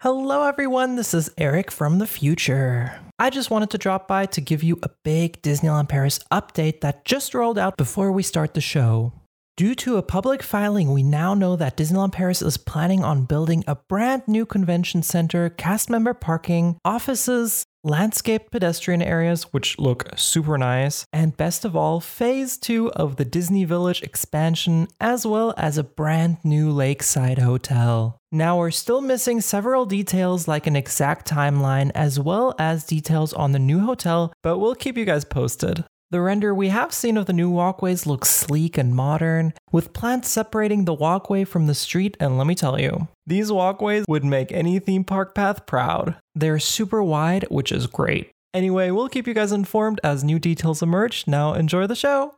Hello, everyone. This is Eric from the future. I just wanted to drop by to give you a big Disneyland Paris update that just rolled out before we start the show. Due to a public filing, we now know that Disneyland Paris is planning on building a brand new convention center, cast member parking, offices, landscaped pedestrian areas, which look super nice, and best of all, phase two of the Disney Village expansion, as well as a brand new lakeside hotel. Now, we're still missing several details like an exact timeline, as well as details on the new hotel, but we'll keep you guys posted. The render we have seen of the new walkways looks sleek and modern, with plants separating the walkway from the street, and let me tell you, these walkways would make any theme park path proud. They're super wide, which is great. Anyway, we'll keep you guys informed as new details emerge. Now, enjoy the show!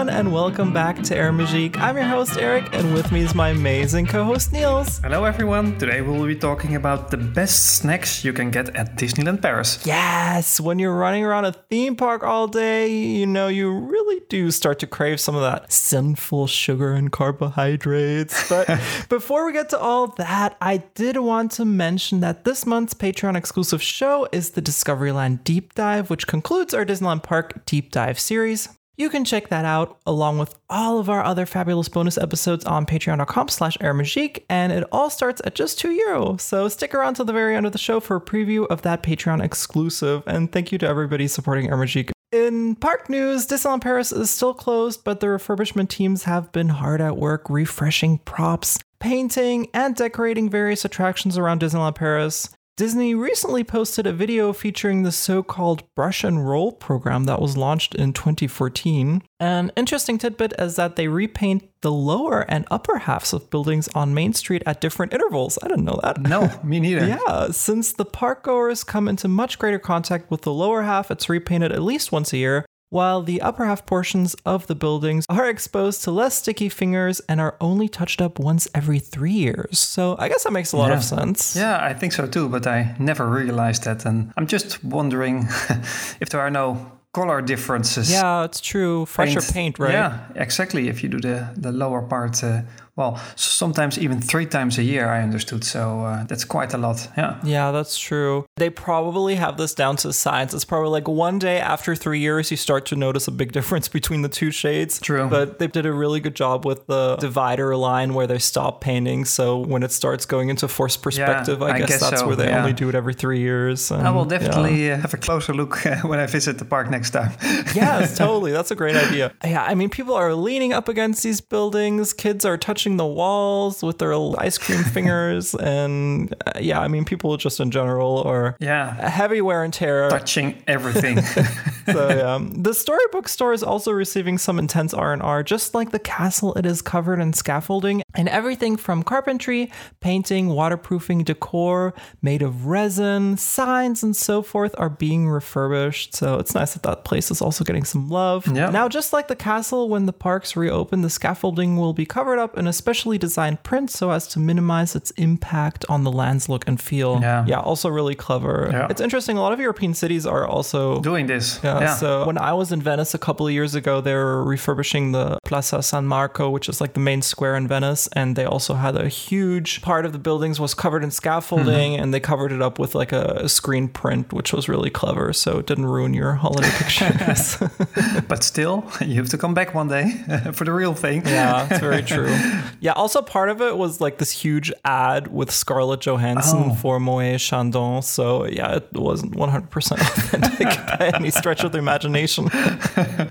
Everyone, and welcome back to Air Magique. I'm your host, Eric, and with me is my amazing co host, Niels. Hello everyone, today we will be talking about the best snacks you can get at Disneyland Paris. Yes, when you're running around a theme park all day, you know, you really do start to crave some of that sinful sugar and carbohydrates. But before we get to all that, I did want to mention that this month's Patreon exclusive show is the Discoveryland Deep Dive, which concludes our Disneyland Park Deep Dive series. You can check that out along with all of our other fabulous bonus episodes on patreon.com slash airmagique, and it all starts at just 2 euro. So stick around till the very end of the show for a preview of that Patreon exclusive, and thank you to everybody supporting Air Magique. In park news, Disneyland Paris is still closed, but the refurbishment teams have been hard at work refreshing props, painting, and decorating various attractions around Disneyland Paris. Disney recently posted a video featuring the so called brush and roll program that was launched in 2014. An interesting tidbit is that they repaint the lower and upper halves of buildings on Main Street at different intervals. I didn't know that. No, me neither. Yeah, since the park goers come into much greater contact with the lower half, it's repainted at least once a year, while the upper half portions of the buildings are exposed to less sticky fingers and are only touched up once every three years. So I guess that makes a lot yeah. of sense. Yeah, I think so too, but I never realized that. And I'm just wondering if there are no color differences. Yeah, it's true. Fresher paint, paint right? Yeah, exactly. If you do the, the lower part, uh, well, sometimes even three times a year, I understood. So uh, that's quite a lot. Yeah. Yeah, that's true. They probably have this down to science. It's probably like one day after three years, you start to notice a big difference between the two shades. True. But they did a really good job with the divider line where they stop painting. So when it starts going into forced perspective, Yeah, I, I guess, guess that's so, where they yeah. only do it every three years. I will and, yeah. definitely uh, have a closer look uh, when I visit the park next time. yes, totally. That's a great idea. Yeah, I mean, people are leaning up against these buildings. Kids are touching the walls with their ice cream fingers, and uh, yeah, I mean, people just in general are yeah. heavy wear and tear. Touching everything. so yeah, the storybook store is also receiving some intense R and R. Just like the castle, it is covered in scaffolding and everything from carpentry, painting, waterproofing, decor made of resin, signs, and so forth are being refurbished. So it's nice that that place is also getting some love. Yeah. Now, just like the castle, when the parks reopen, the scaffolding will be covered up in a specially designed print so as to minimize its impact on the land's look and feel. Yeah. yeah also really clever. Yeah. It's interesting. A lot of European cities are also Doing this. yeah, Yeah. So when I was in Venice a couple of years ago, they were refurbishing the Plaza San Marco, which is like the main square in Venice, and they also had a huge part of the buildings was covered in scaffolding, Mm-hmm. and they covered it up with like a screen print, which was really clever. So it didn't ruin your holiday pictures. But still, you have to come back one day for the real thing. yeah, it's very true. Yeah. Also, part of it was like this huge ad with Scarlett Johansson Oh. for Moët Chandon. So yeah, it wasn't 100% authentic by any stretch of the imagination.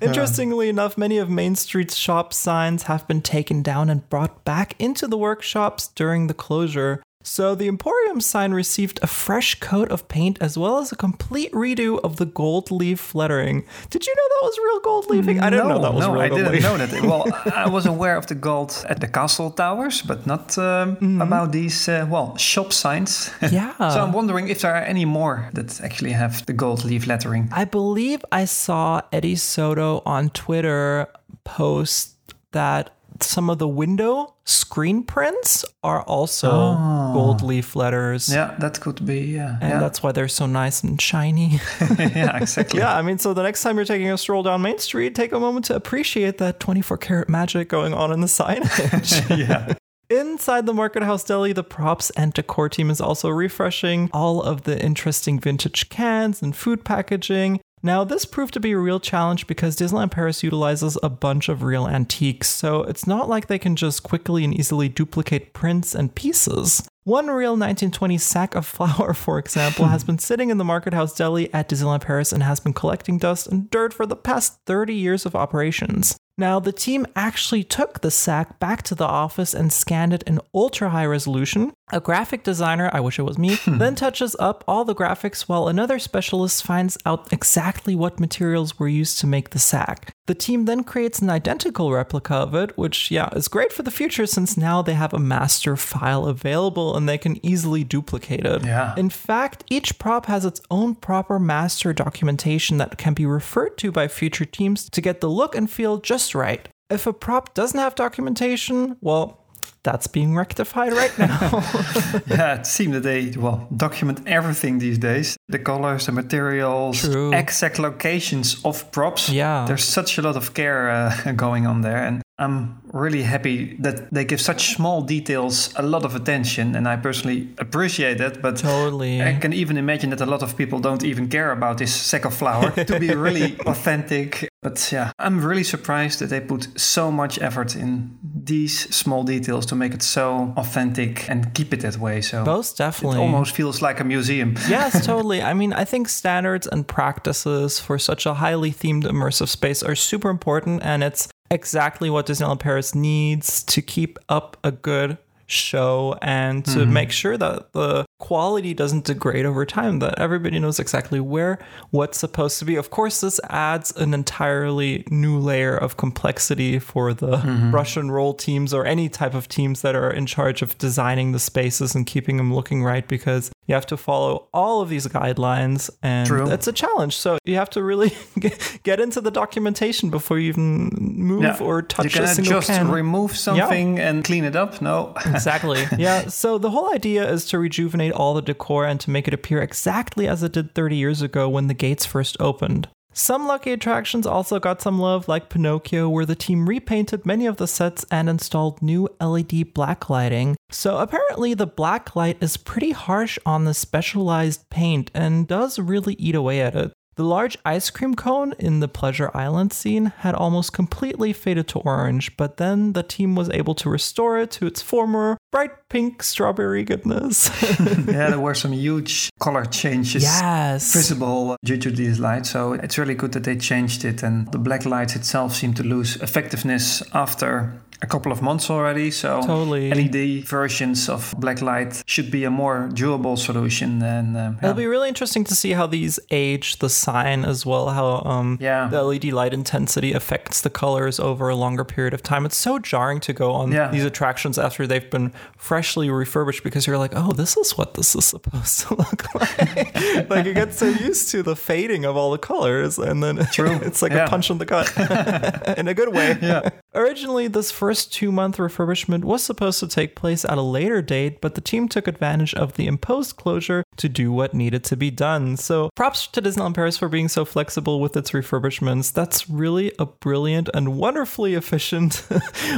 Interestingly enough, many of Main Street's shop signs have been taken down and brought back into the workshops during the closure. So the Emporium sign received a fresh coat of paint as well as a complete redo of the gold leaf lettering. Did you know that was real gold leafing? I didn't no, know that was no, real I didn't leafing. know that. Well, I was aware of the gold at the castle towers, but not um, Mm-hmm. about these, uh, well, shop signs. Yeah. so I'm wondering if there are any more that actually have the gold leaf lettering. I believe I saw Eddie Sotto on Twitter post that some of the window screen prints are also Oh. gold leaf letters. Yeah, that could be. Yeah, And yeah. that's why they're so nice and shiny. yeah, exactly. yeah, I mean, so the next time you're taking a stroll down Main Street, take a moment to appreciate that 24 karat magic going on in the signage. yeah. Inside the Market House Deli, the props and decor team is also refreshing all of the interesting vintage cans and food packaging. Now, this proved to be a real challenge because Disneyland Paris utilizes a bunch of real antiques, so it's not like they can just quickly and easily duplicate prints and pieces. One real 1920 sack of flour, for example, has been sitting in the Market House Deli at Disneyland Paris and has been collecting dust and dirt for the past 30 years of operations. Now, the team actually took the sack back to the office and scanned it in ultra high resolution. A graphic designer, I wish it was me, hmm. then touches up all the graphics while another specialist finds out exactly what materials were used to make the sack. The team then creates an identical replica of it, which, yeah, is great for the future since now they have a master file available and they can easily duplicate it. Yeah. In fact, each prop has its own proper master documentation that can be referred to by future teams to get the look and feel just right. If a prop doesn't have documentation, well, that's being rectified right now. yeah, it seems that they well document everything these days. The colors, the materials, True. exact locations of props. Yeah. there's such a lot of care uh, going on there, and I'm really happy that they give such small details a lot of attention, and I personally appreciate that. But totally. I can even imagine that a lot of people don't even care about this sack of flour to be really authentic. But yeah, I'm really surprised that they put so much effort in these small details to make it so authentic and keep it that way. So Most definitely, it definitely. almost feels like a museum. yes, totally. I mean, I think standards and practices for such a highly themed immersive space are super important, and it's exactly what Disneyland Paris needs to keep up a good show and to mm-hmm. make sure that the quality doesn't degrade over time that everybody knows exactly where what's supposed to be. Of course this adds an entirely new layer of complexity for the mm-hmm. brush and roll teams or any type of teams that are in charge of designing the spaces and keeping them looking right because you have to follow all of these guidelines and True. it's a challenge so you have to really get into the documentation before you even move Yeah. or you touch a cannot single just can remove something and clean it up. No. exactly. Yeah. So the whole idea is to rejuvenate all the decor and to make it appear exactly as it did 30 years ago when the gates first opened. Some lucky attractions also got some love, like Pinocchio, where the team repainted many of the sets and installed new LED black lighting. So apparently, the black light is pretty harsh on the specialized paint and does really eat away at it. The large ice cream cone in the Pleasure Island scene had almost completely faded to orange, but then the team was able to restore it to its former bright pink strawberry goodness. yeah, there were some huge color changes. yes. visible due to these lights. So it's really good that they changed it. And the black lights itself seem to lose effectiveness after a couple of months already. So Totally. LED versions of black light should be a more durable solution. And um, yeah. It'll be really interesting to see how these age the sign as well, how um, Yeah. the LED light intensity affects the colors over a longer period of time. It's so jarring to go on Yeah. these attractions after they've been freshly refurbished because you're like, oh, this is what this is supposed to look like. like you get so used to the fading of all the colors, and then True. it's like Yeah. a punch in the gut in a good way. Yeah. Originally, this first two month refurbishment was supposed to take place at a later date, but the team took advantage of the imposed closure to do what needed to be done. So, props to Disneyland Paris for being so flexible with its refurbishments. That's really a brilliant and wonderfully efficient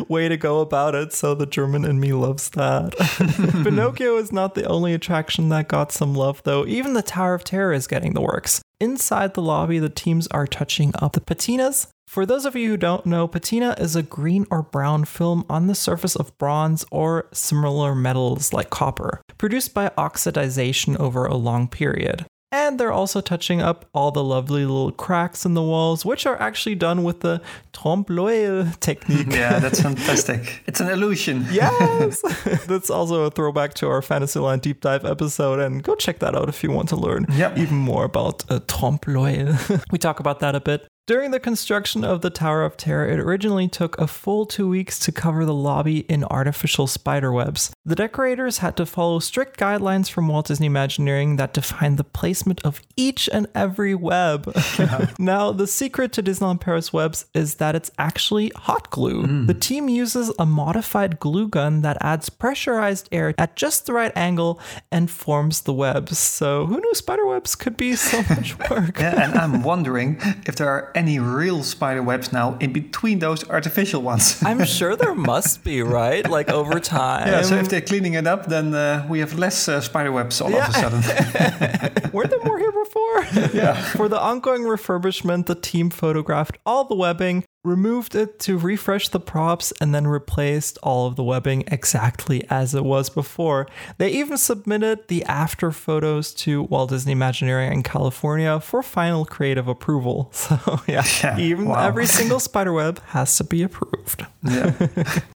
way to go about it. So, the German in me loves that. Pinocchio is not the only attraction that got some love, though. Even the Tower of Terror is getting the works. Inside the lobby, the teams are touching up the patinas. For those of you who don't know, patina is a green or brown film on the surface of bronze or similar metals like copper, produced by oxidization over a long period. And they're also touching up all the lovely little cracks in the walls, which are actually done with the trompe l'oeil technique. yeah, that's fantastic. It's an illusion. Yes! That's also a throwback to our Fantasyland deep dive episode, and go check that out if you want to learn Yep. even more about uh, trompe l'oeil. we talk about that a bit. During the construction of the Tower of Terror, it originally took a full two weeks to cover the lobby in artificial spiderwebs. The decorators had to follow strict guidelines from Walt Disney Imagineering that defined the placement of each and every web. now, the secret to Disneyland Paris webs is that it's actually hot glue. Hmm. The team uses a modified glue gun that adds pressurized air at just the right angle and forms the webs. So, who knew spiderwebs could be so much work? Yeah, and I'm wondering if there are any real spider webs now in between those artificial ones. I'm sure there must be, right? Like over time. yeah, so if they're cleaning it up, then uh, we have less uh, spider webs all of a sudden. Were there more here before? yeah. For the ongoing refurbishment, the team photographed all the webbing, removed it to refresh the props, and then replaced all of the webbing exactly as it was before. They even submitted the after photos to Walt Disney Imagineering in California for final creative approval. So, yeah, Yeah, even wow. every single spiderweb has to be approved. Yeah.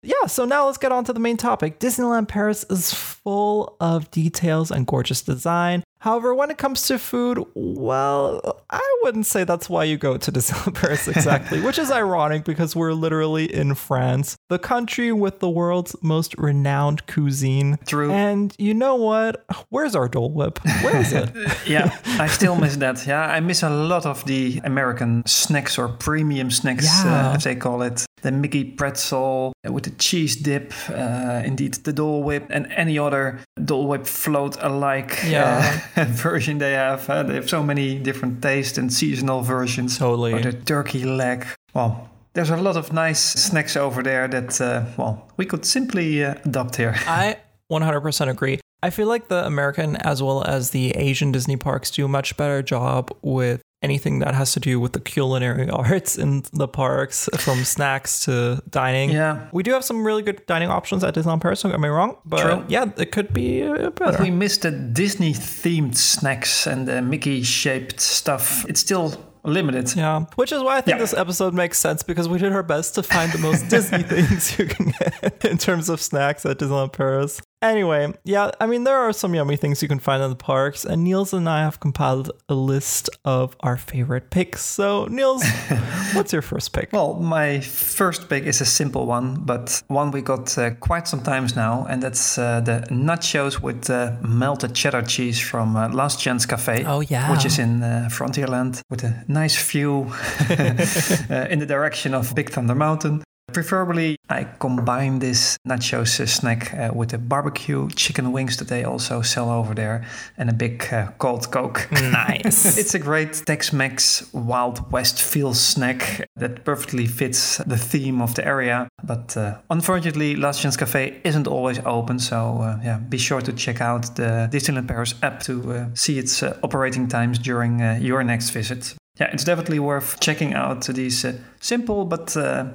Yeah, so now let's get on to the main topic. Disneyland Paris is full of details and gorgeous design. However, when it comes to food, well, I wouldn't say that's why you go to Paris exactly, which is ironic because we're literally in France, the country with the world's most renowned cuisine. True. And you know what? Where's our Dole Whip? Where is it? yeah, I still miss that. Yeah, I miss a lot of the American snacks or premium snacks, Yeah. uh, as they call it. The Mickey pretzel uh, with the cheese dip, uh, indeed the Dole Whip, and any other Dole Whip float alike Yeah. uh, version they have. Uh, they have so many different tastes and seasonal versions. Totally. Or the turkey leg. Well, there's a lot of nice snacks over there that, uh, well, we could simply uh, adopt here. I 100% agree. I feel like the American as well as the Asian Disney parks do a much better job with anything that has to do with the culinary arts in the parks, from snacks to dining. Yeah. We do have some really good dining options at Disneyland Paris, don't get me wrong, but True. yeah, it could be uh, But we missed the Disney themed snacks and the Mickey shaped stuff. It's still limited. yeah, which is why I think Yeah. this episode makes sense because we did our best to find the most Disney things you can get in terms of snacks at Disneyland Paris. Anyway, yeah, I mean, there are some yummy things you can find in the parks, and Niels and I have compiled a list of our favorite picks. So, Niels, what's your first pick? Well, my first pick is a simple one, but one we got uh, quite some times now, and that's uh, the nachos with uh, melted cheddar cheese from uh, Last Chance Cafe. Oh, yeah. Which is in uh, Frontierland with a nice view uh, in the direction of Big Thunder Mountain. Preferably, I combine this nachos snack uh, with the barbecue chicken wings that they also sell over there and a big uh, cold Coke. nice. It's a great Tex-Mex Wild West feel snack that perfectly fits the theme of the area. But uh, unfortunately, Last Chance Cafe isn't always open, so uh, yeah, be sure to check out the Disneyland Paris app to uh, see its uh, operating times during uh, your next visit. Yeah, it's definitely worth checking out these uh, simple but uh,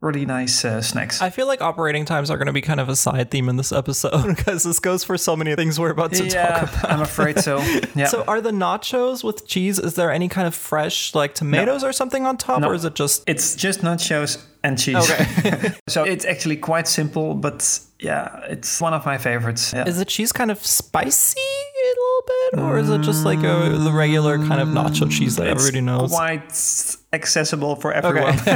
really nice uh, snacks. I feel like operating times are going to be kind of a side theme in this episode because this goes for so many things we're about to talk yeah, about. I'm afraid so. Yeah. So, are the nachos with cheese? Is there any kind of fresh, like tomatoes or something on top, No. or is it just It's just nachos and cheese. Okay. so it's actually quite simple, but yeah, it's one of my favorites. Yeah. Is the cheese kind of spicy a little bit, or is it just like a the regular kind of nacho cheese that It's everybody knows? Quite accessible for everyone.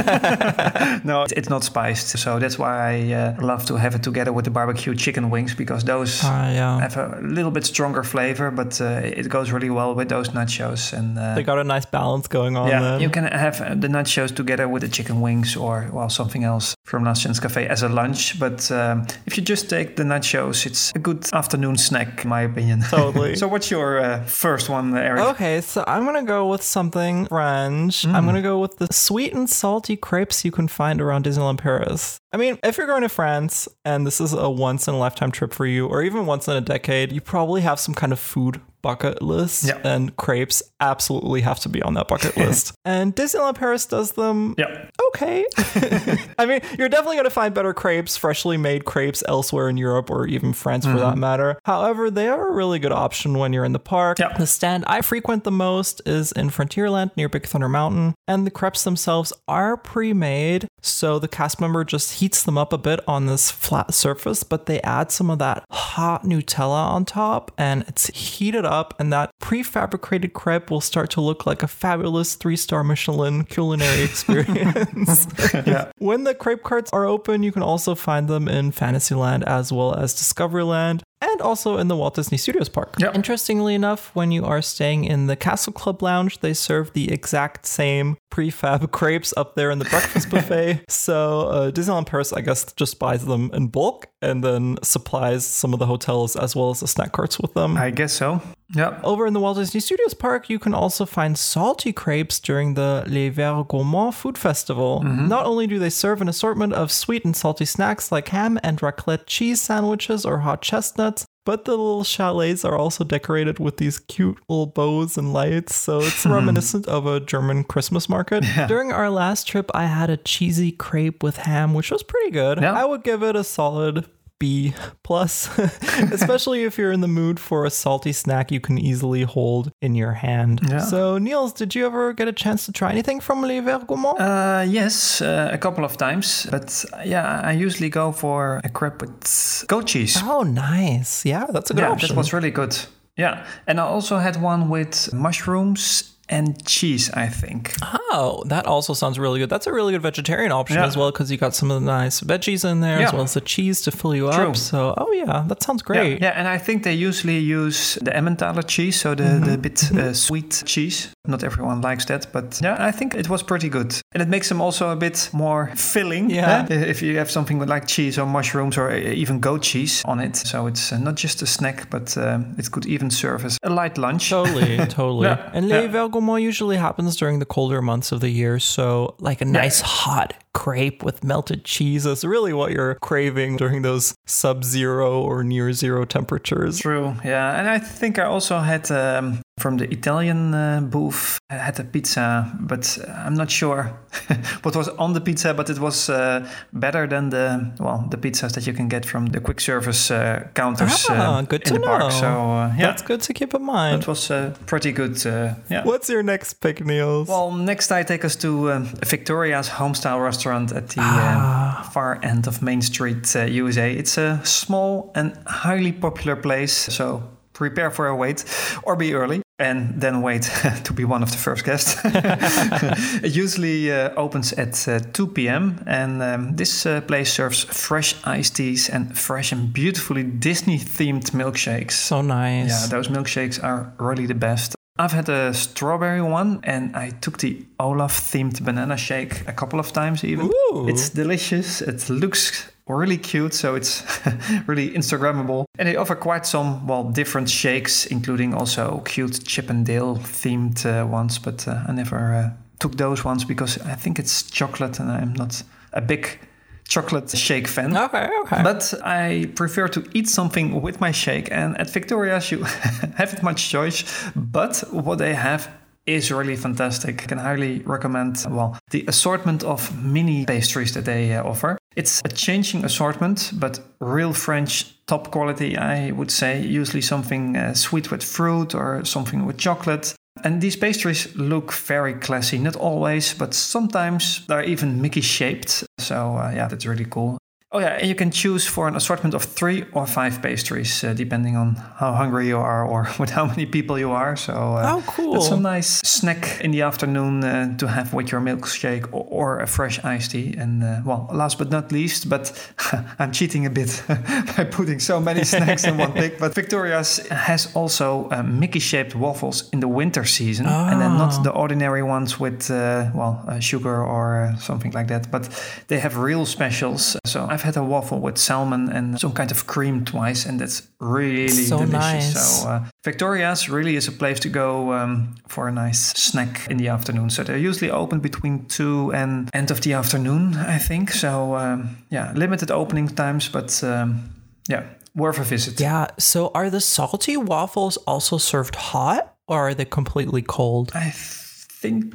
no, it's not spiced, so that's why I uh, love to have it together with the barbecue chicken wings because those Ah, yeah. have a little bit stronger flavor, but uh, it goes really well with those nachos. And uh, They got a nice balance going on. yeah, then. you can have uh, the nachos together with the chicken wings or well something else from Last Chance Cafe as a lunch. But um, if you just take the nachos, it's a good afternoon snack, in my opinion. Totally. so what's your uh, first one, Eric? Okay, so I'm gonna go with something French. I'm gonna go with the sweet and salty crepes you can find around Disneyland Paris. I mean, if you're going to France and this is a once in a lifetime trip for you, or even once in a decade, you probably have some kind of food bucket list, Yeah. and crepes absolutely have to be on that bucket list. And Disneyland Paris does them Yeah. okay. I mean, you're definitely going to find better crepes, freshly made crepes elsewhere in Europe or even France for that mm-hmm. matter. However, they are a really good option when you're in the park. Yeah. The stand I frequent the most is in Frontierland near Big Thunder Mountain, and the crepes themselves are pre made. So the cast member just heats them up a bit on this flat surface, but they add some of that hot Nutella on top and it's heated up up, and that prefabricated crepe will start to look like a fabulous three star Michelin culinary experience. Yeah. when the crepe carts are open, you can also find them in Fantasyland as well as Discoveryland. And also in the Walt Disney Studios Park. Yep. Interestingly enough, when you are staying in the Castle Club Lounge, they serve the exact same prefab crepes up there in the breakfast buffet. So uh, Disneyland Paris, I guess, just buys them in bulk and then supplies some of the hotels as well as the snack carts with them. I guess so. Yeah. Over in the Walt Disney Studios Park, you can also find salty crepes during the Les Hivers Gourmands Food Festival. Not only do they serve an assortment of sweet and salty snacks like ham and raclette cheese sandwiches or hot chestnuts, but the little chalets are also decorated with these cute little bows and lights, so it's hmm. reminiscent of a German Christmas market. During our last trip, I had a cheesy crepe with ham, which was pretty good. Yeah. I would give it a solid B plus, especially if you're in the mood for a salty snack you can easily hold in your hand. Yeah. So, Niels, did you ever get a chance to try anything from Le Gourmands? Uh, yes, uh, a couple of times. But yeah, I usually go for a crepe with goat cheese. oh, nice. Yeah, that's a good yeah, option. that was really good. Yeah. And I also had one with mushrooms and cheese, I think. Oh, that also sounds really good. That's a really good vegetarian option Yeah. as well because you got some of the nice veggies in there as well as the cheese to fill you True. up. So, oh yeah, that sounds Yeah, great. yeah, and I think they usually use the Emmentaler cheese, so the, Mm-hmm. the bit uh, sweet cheese. Not everyone likes that, but yeah, I think it was pretty good. And it makes them also a bit more filling. Yeah. eh? If you have something with like cheese or mushrooms or even goat cheese on it. So it's uh, not just a snack, but um, it could even serve as a light lunch. Totally, totally. Yeah, And Les yeah. Usually happens during the colder months of the year. So, like a nice hot crepe with melted cheese is really what you're craving during those sub zero or near zero temperatures. True, yeah. And I think I also had um, from the Italian uh, booth, I had a pizza, but I'm not sure what was on the pizza, but it was uh, better than the, well, the pizzas that you can get from the quick service uh, counters Ah, uh, good in to the park. know. So, uh, yeah, That's good to keep in mind. that was uh, pretty good. Uh, yeah. What's your next pick, Niels? Well, next I take us to Victoria's homestyle restaurant at the Ah. uh, far end of Main Street, uh, USA. It's a small and highly popular place, so prepare for a wait or be early. And then wait to be one of the first guests. it usually uh, opens at uh, 2 p.m. And um, this uh, place serves fresh iced teas and fresh and beautifully Disney themed milkshakes. so nice. Yeah, those milkshakes are really the best. I've had a strawberry one and I took the Olaf themed banana shake a couple of times even. Ooh. It's delicious. It looks really cute, so it's really Instagrammable. And they offer quite some, well, different shakes, including also cute Chip and Dale themed uh, ones, but uh, I never uh, took those ones because I think it's chocolate and I'm not a big chocolate shake fan. okay, okay. But I prefer to eat something with my shake, and at Victoria's you haven't much choice. But what they have is really fantastic. I can highly recommend, well, the assortment of mini pastries that they uh, offer. It's a changing assortment, but real French top quality, I would say. Usually something uh, sweet with fruit or something with chocolate. And these pastries look very classy, not always, but sometimes they're even Mickey shaped. So, uh, yeah, that's really cool. Oh, yeah, and you can choose for an assortment of three or five pastries, uh, depending on how hungry you are or with how many people you are. So, uh, Oh, cool. That's a nice snack in the afternoon uh, to have with your milkshake or, or a fresh iced tea. And, uh, well, last but not least, but I'm cheating a bit by putting so many snacks in one pick. But Victoria's has also uh, Mickey shaped waffles in the winter season. And then not the ordinary ones with, uh, well, uh, sugar or uh, something like that. But they have real specials. So I've had a waffle with salmon and some kind of cream twice. And that's really So delicious. nice. So uh, Victoria's really is a place to go um, for a nice snack in the afternoon. So they're usually open between 2 and end of the afternoon, I think. So um, yeah, limited opening times, but um, yeah, worth a visit. yeah. So, are the salty waffles also served hot or are they completely cold? I think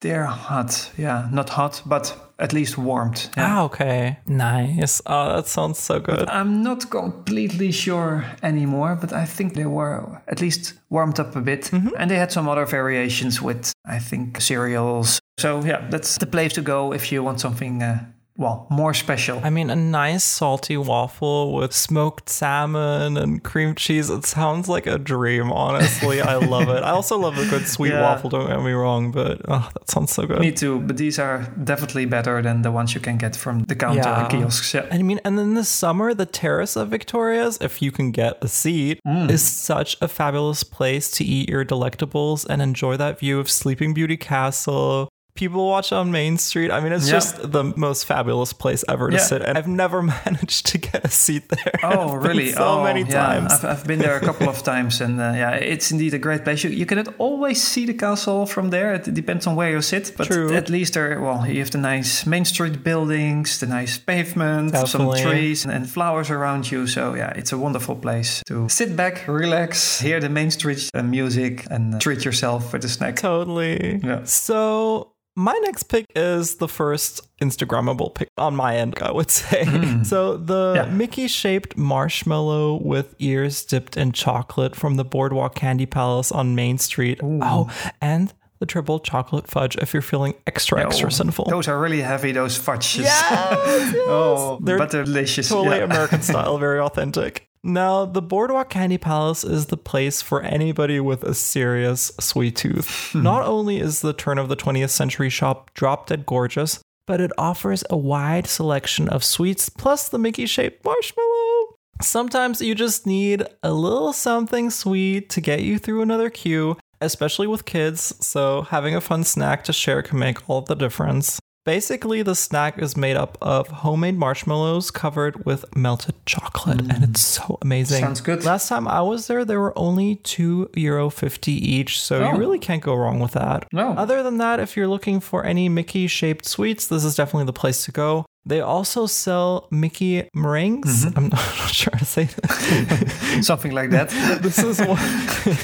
they're hot. Yeah, not hot, but at least warmed. Yeah. Ah, okay. Nice. Oh, that sounds so good. I'm not completely sure anymore, but I think they were at least warmed up a bit. And they had some other variations with, I think, cereals. So, yeah, that's the place to go if you want something uh, well, more special. I mean, a nice salty waffle with smoked salmon and cream cheese. It sounds like a dream, honestly. I love it. I also love a good sweet Yeah. waffle, don't get me wrong, but oh, that sounds so good. Me too, but these are definitely better than the ones you can get from the counter Yeah. kiosks. Yeah. I mean, and then this summer, the Terrace of Victoria's, if you can get a seat, Mm. is such a fabulous place to eat your delectables and enjoy that view of Sleeping Beauty Castle. People watch on Main Street. I mean, it's Yeah. just the most fabulous place ever to Yeah. sit. And I've never managed to get a seat there. Oh, really? So oh, many yeah. times. I've, I've been there a couple of times, and uh, yeah, it's indeed a great place. You, you cannot always see the castle from there. It depends on where you sit, but True. at least there, well, you have the nice Main Street buildings, the nice pavement, Definitely. some trees and, and flowers around you. So yeah, it's a wonderful place to sit back, relax, hear the Main Street uh, music, and uh, treat yourself with a snack. Totally. Yeah. So my next pick is the first Instagrammable pick on my end, I would say. Mm. So the. Yeah. Mickey shaped marshmallow with ears dipped in chocolate from the Boardwalk Candy Palace on Main Street. Oh, and the triple chocolate fudge if you're feeling extra, extra Oh, sinful. Those are really heavy, those fudges. Yes, oh, yes. oh, They're but they're delicious. totally yeah. American style, very authentic. Now, the Boardwalk Candy Palace is the place for anybody with a serious sweet tooth. Hmm. Not only is the turn of the 20th century shop drop dead gorgeous, but it offers a wide selection of sweets plus the Mickey shaped marshmallow. Sometimes you just need a little something sweet to get you through another queue, especially with kids, so having a fun snack to share can make all the difference. Basically, the snack is made up of homemade marshmallows covered with melted chocolate, and it's so amazing. Sounds good. Last time I was there, they were only two euro fifty each, so Oh. you really can't go wrong with that. No. Other than that, if you're looking for any Mickey shaped sweets, this is definitely the place to go. They also sell Mickey meringues. Mm-hmm. I'm not sure how to say that. Something like that. this is one,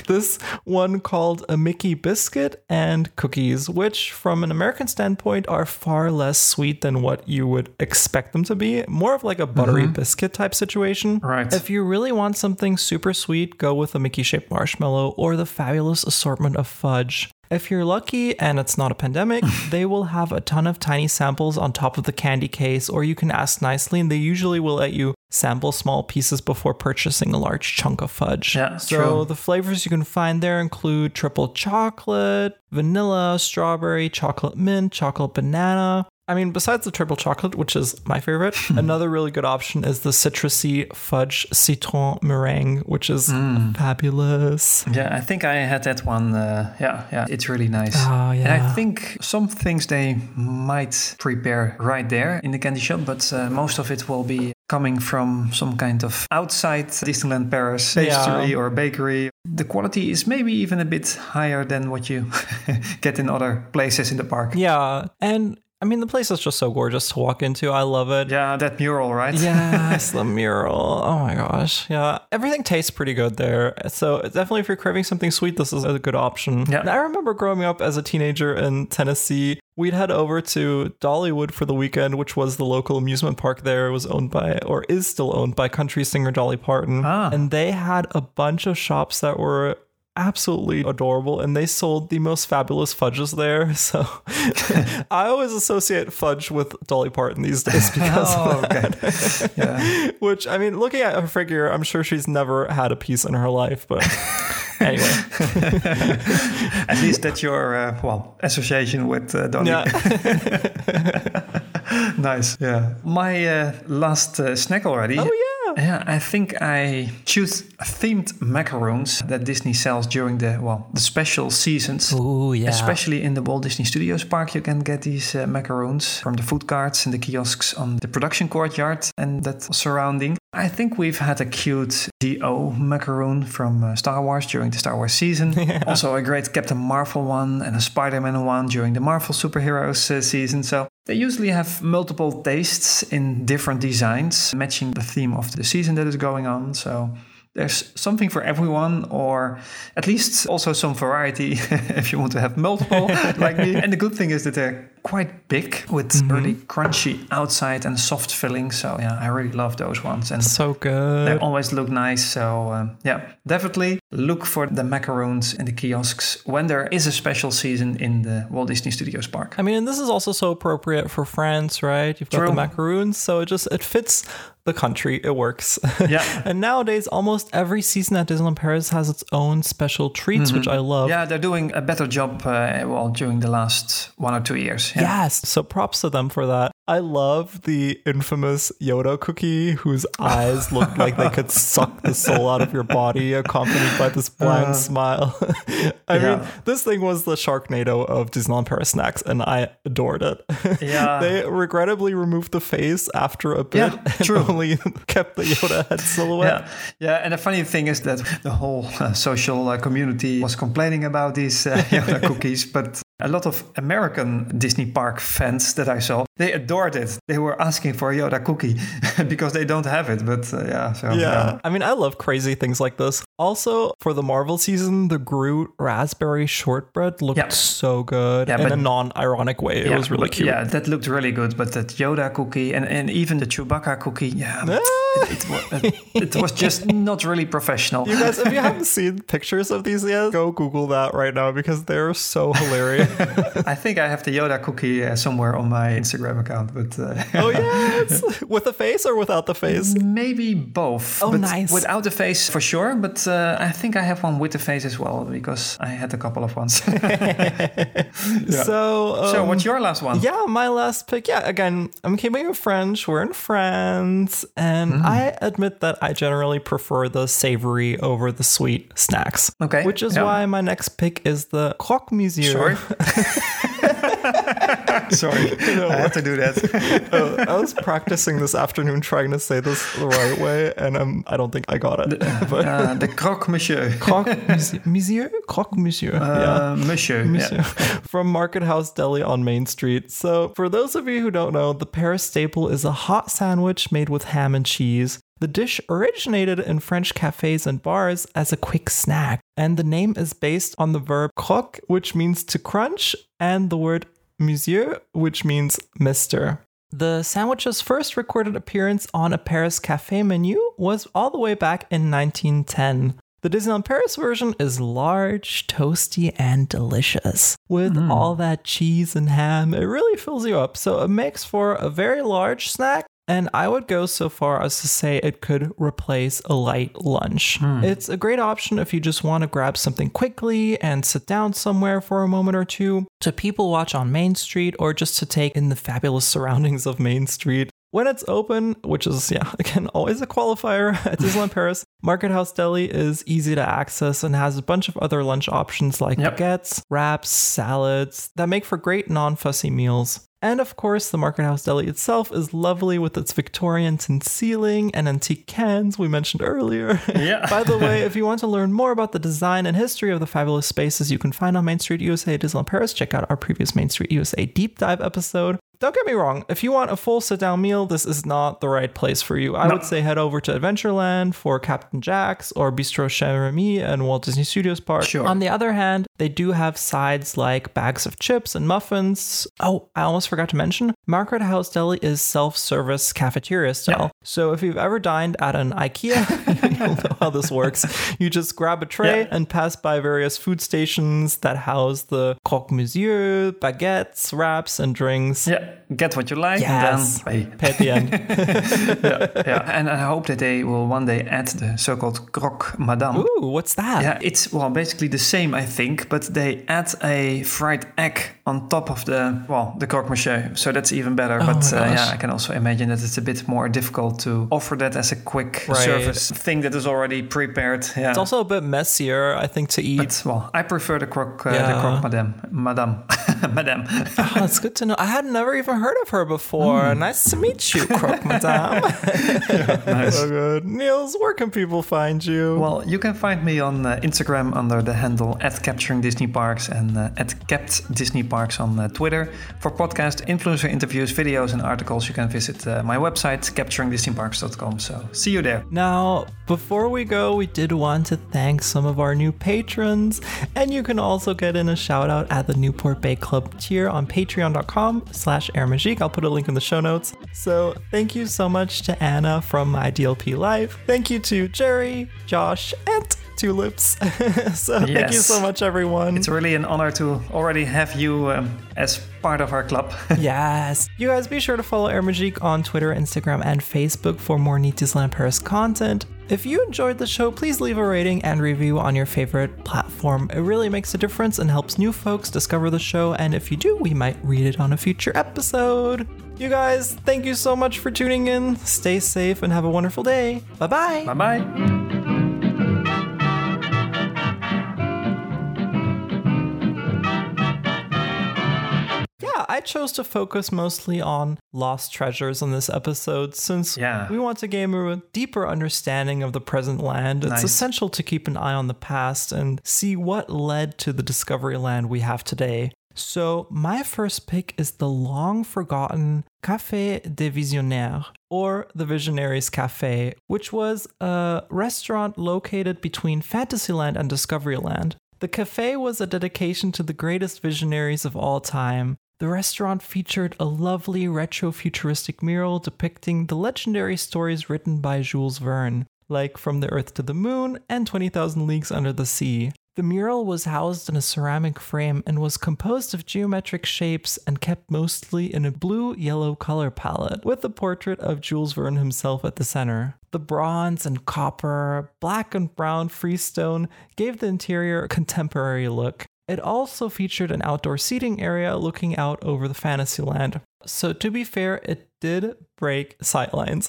this one called a Mickey biscuit and cookies, which from an American standpoint are far less sweet than what you would expect them to be. More of like a buttery biscuit type situation. Mm-hmm. Right. If you really want something super sweet, go with a Mickey shaped marshmallow or the fabulous assortment of fudge. If you're lucky and it's not a pandemic, they will have a ton of tiny samples on top of the candy case, or you can ask nicely, and they usually will let you sample small pieces before purchasing a large chunk of fudge. Yeah, so true. the flavors you can find there include triple chocolate, vanilla, strawberry, chocolate mint, chocolate banana. I mean, besides the triple chocolate, which is my favorite, another really good option is the citrusy fudge citron meringue, which is Mm. fabulous. Yeah, I think I had that one. Uh, yeah, yeah, it's really nice. Oh, And. I think some things they might prepare right there in the candy shop, but uh, most of it will be coming from some kind of outside Disneyland Paris pastry Yeah. or bakery. The quality is maybe even a bit higher than what you get in other places in the park. Yeah. And I mean, the place is just so gorgeous to walk into. I love it. Yeah, that mural, right? Yes, the mural. Oh my gosh. Yeah. Everything tastes pretty good there. So definitely if you're craving something sweet, this is a good option. Yeah. And I remember growing up as a teenager in Tennessee, we'd head over to Dollywood for the weekend, which was the local amusement park there. It was owned by or is still owned by country singer Dolly Parton. Ah. And they had a bunch of shops that were absolutely adorable and they sold the most fabulous fudges there so i always associate fudge with dolly parton these days because Oh, okay. Yeah. which i mean looking at her figure i'm sure she's never had a piece in her life but anyway At least that's your uh, well association with uh, Donnie. yeah nice. Yeah. My uh, last uh, snack already. oh yeah Yeah, I think I choose themed macaroons that Disney sells during the well the special seasons. oh yeah Especially in the Walt Disney Studios Park, you can get these uh, macaroons from the food carts and the kiosks on the production courtyard and that surrounding. I think we've had a cute D-O macaroon from uh, Star Wars during the Star Wars season. Also, a great Captain Marvel one and a Spider Man one during the Marvel superheroes uh, season. So they usually have multiple tastes in different designs, matching the theme of the season that is going on. So there's something for everyone, or at least also some variety if you want to have multiple like me. And the good thing is that they're quite big with really crunchy outside and soft filling. So yeah, I really love those ones. And So they always look nice. So um, yeah, definitely look for the macaroons in the kiosks when there is a special season in the Walt Disney Studios Park. I mean, and this is also so appropriate for France, right? You've got True. the macaroons, so it just it fits the country. It works. Yeah. and nowadays, almost every season at Disneyland Paris has its own special treats, which I love. Yeah, they're doing a better job uh, well during the last one or two years. Yeah. Yes, so props to them for that. I love the infamous Yoda cookie whose eyes look like they could suck the soul out of your body, accompanied by this bland smile. I Uh, yeah. mean, this thing was the Sharknado of Disneyland Paris snacks, and I adored it. Yeah. they regrettably removed the face after a bit Yeah, and true. only kept the Yoda head silhouette. Yeah, yeah, and the funny thing is that the whole uh, social uh, community was complaining about these uh, Yoda cookies, but a lot of American Disney park fans that I saw, they adored it. They were asking for a Yoda cookie because they don't have it. But uh, yeah, so Yeah. I mean, I love crazy things like this. Also, for the Marvel season, the Groot raspberry shortbread looked Yeah. so good Yeah, in but- a non ironic way. It Yeah, was really but- cute. Yeah, that looked really good. But that Yoda cookie and, and even the Chewbacca cookie, yeah, Ah. it, it, it, it was just not really professional. You guys, if you haven't seen pictures of these yet, go Google that right now because they're so hilarious. I think I have the Yoda cookie uh, somewhere on my Instagram account, but uh, oh, yes. With a face or without the face? Maybe both. Oh, but nice. Without the face for sure, but uh, I think I have one with the face as well because I had a couple of ones. So, um, so, what's your last one? Yeah, my last pick. Yeah, again, I'm keeping it French. We're in France. And Mm. I admit that I generally prefer the savory over the sweet snacks. Okay, Which is yeah. why my next pick is the croque monsieur. Sorry. Sorry, I had to do that. Uh, I was practicing this afternoon trying to say this the right way, and um, I don't think I got it. but Uh, the croque monsieur. croque monsieur? Croque monsieur. yeah. Uh, monsieur. Monsieur. Yeah. from Market House Deli on Main Street. So, for those of you who don't know, the Paris staple is a hot sandwich made with ham and cheese. The dish originated in French cafes and bars as a quick snack, and the name is based on the verb croque, which means to crunch, and the word monsieur, which means mister. The sandwich's first recorded appearance on a Paris cafe menu was all the way back in 1910. The Disneyland Paris version is large, toasty, and delicious. With mm. all that cheese and ham, it really fills you up. So it makes for a very large snack. And I would go so far as to say it could replace a light lunch. Hmm. It's a great option if you just want to grab something quickly and sit down somewhere for a moment or two, to people watch on Main Street, or just to take in the fabulous surroundings of Main Street. When it's open, which is, yeah, again, always a qualifier at Disneyland Paris, Market House Deli is easy to access and has a bunch of other lunch options like Yep. baguettes, wraps, salads that make for great non fussy meals. And of course, the Market House Deli itself is lovely with its Victorian tin ceiling and antique cans we mentioned earlier. Yeah. By the way, if you want to learn more about the design and history of the fabulous spaces you can find on Main Street USA at Disneyland Paris, check out our previous Main Street USA deep dive episode. Don't get me wrong, if you want a full sit down meal, this is not the right place for you. I No. would say head over to Adventureland for Captain Jack's or Bistro Remy and Walt Disney Studios Park. Sure. On the other hand, they do have sides like bags of chips and muffins. Oh, I almost forgot to mention, Market House Deli is self service cafeteria style. Yeah. So if you've ever dined at an IKEA, you'll know how this works. You just grab a tray Yeah. and pass by various food stations that house the croque monsieur, baguettes, wraps, and drinks. Yeah, get what you like Yes. and then pay. Pay at the end. Yeah, and I hope that they will one day add the so-called croque madame. Ooh, what's that? Yeah, it's well basically the same, I think, but they add a fried egg on top of the well the croque monsieur, so that's even better. Oh but my uh, yeah, I can also imagine that it's a bit more difficult to offer that as a quick Right. service thing that is already prepared. Yeah, It's also a bit messier, I think, to eat. but well, I prefer the croque uh, Yeah. the croque madame, madame, madame. Oh, that's good to know. I had never even heard of her before. Mm. Nice to meet you, Croque Madame. nice. so good. Niels, where can people find you? Well, you can find me on uh, Instagram under the handle at Capturing Disney Parks and uh, at Kept Disney Parks on uh, Twitter. For podcast, influencer interviews, videos, and articles, you can visit uh, my website, capturingdisneyparks.com. So see you there. Now, before we go, we did want to thank some of our new patrons, and you can also get in a shout out at the Newport Bay Club tier on patreon.com slash airmagique. I'll put a link in the show notes. So thank you so much to Anna from My DLP Live. Thank you to Jerry, Josh, and Tulips. so thank you so much, everyone. It's really an honor to already have you um, as part of our club. yes. You guys be sure to follow Air Magique on Twitter, Instagram, and Facebook for more Disneyland Paris content. If you enjoyed the show, please leave a rating and review on your favorite platform. It really makes a difference and helps new folks discover the show, and if you do, we might read it on a future episode. You guys, thank you so much for tuning in. Stay safe and have a wonderful day. Bye bye. bye bye. I chose to focus mostly on lost treasures in this episode since Yeah. we want to gain a deeper understanding of the present land. It's essential to keep an eye on the past and see what led to the Discoveryland we have today. So, my first pick is the long forgotten Café des Visionnaires, or the Visionaries Cafe, which was a restaurant located between Fantasyland and Discoveryland. The cafe was a dedication to the greatest visionaries of all time. The restaurant featured a lovely retro futuristic mural depicting the legendary stories written by Jules Verne, like From the Earth to the Moon and 20,000 Leagues Under the Sea. The mural was housed in a ceramic frame and was composed of geometric shapes and kept mostly in a blue yellow color palette, with a portrait of Jules Verne himself at the center. The bronze and copper, black and brown freestone gave the interior a contemporary look. It also featured an outdoor seating area looking out over the Fantasyland. So, to be fair, it did break sightlines.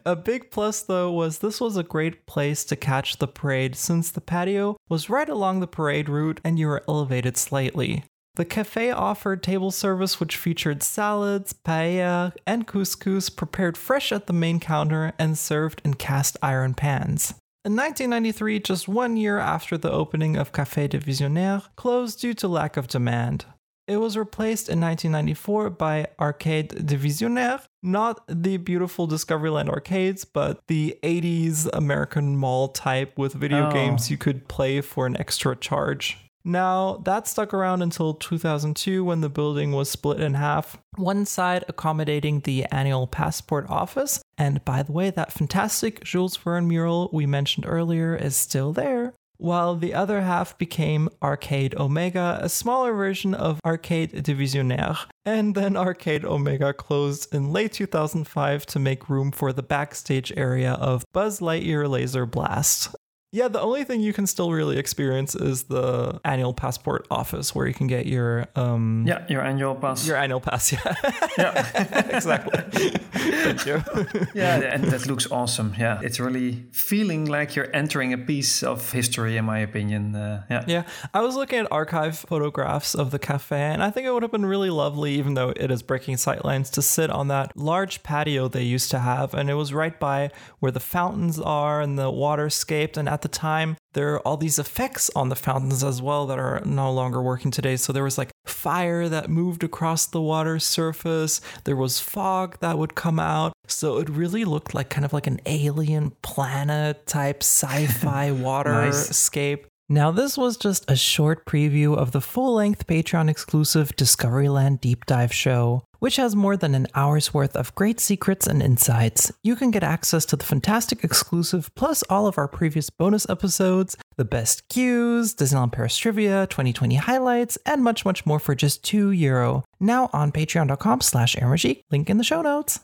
a big plus, though, was this was a great place to catch the parade since the patio was right along the parade route and you were elevated slightly. The cafe offered table service which featured salads, paella, and couscous prepared fresh at the main counter and served in cast iron pans. In 1993, just one year after the opening of Café de Visionnaire, closed due to lack of demand. It was replaced in 1994 by Arcade de Visionnaire, not the beautiful Discoveryland arcades, but the 80s American mall type with video Oh. games you could play for an extra charge. Now, that stuck around until 2002 when the building was split in half. One side accommodating the annual passport office, and by the way, that fantastic Jules Verne mural we mentioned earlier is still there. While the other half became Arcade Omega, a smaller version of Arcade de Visionnaire. And then Arcade Omega closed in late 2005 to make room for the backstage area of Buzz Lightyear Laser Blast. Yeah, the only thing you can still really experience is the annual passport office where you can get your um Yeah, your annual pass. your annual pass. Yeah, yeah. exactly. Thank you. yeah, and that looks awesome. Yeah, it's really feeling like you're entering a piece of history, in my opinion. Uh, yeah. Yeah, I was looking at archive photographs of the cafe, and I think it would have been really lovely, even though it is breaking sightlines, to sit on that large patio they used to have. And it was right by where the fountains are and the waterscaped. And at the time, there are all these effects on the fountains as well that are no longer working today. So there was like fire that moved across the water surface, there was fog that would come out. So it really looked like kind of like an alien planet type sci fi waterscape. Now, this was just a short preview of the full length Patreon exclusive Discoveryland Deep Dive show, which has more than an hour's worth of great secrets and insights. You can get access to the fantastic exclusive, plus all of our previous bonus episodes, the best cues, Disneyland Paris trivia, 2020 highlights, and much, much more for just 2 euro. Now on patreon.com slash link in the show notes.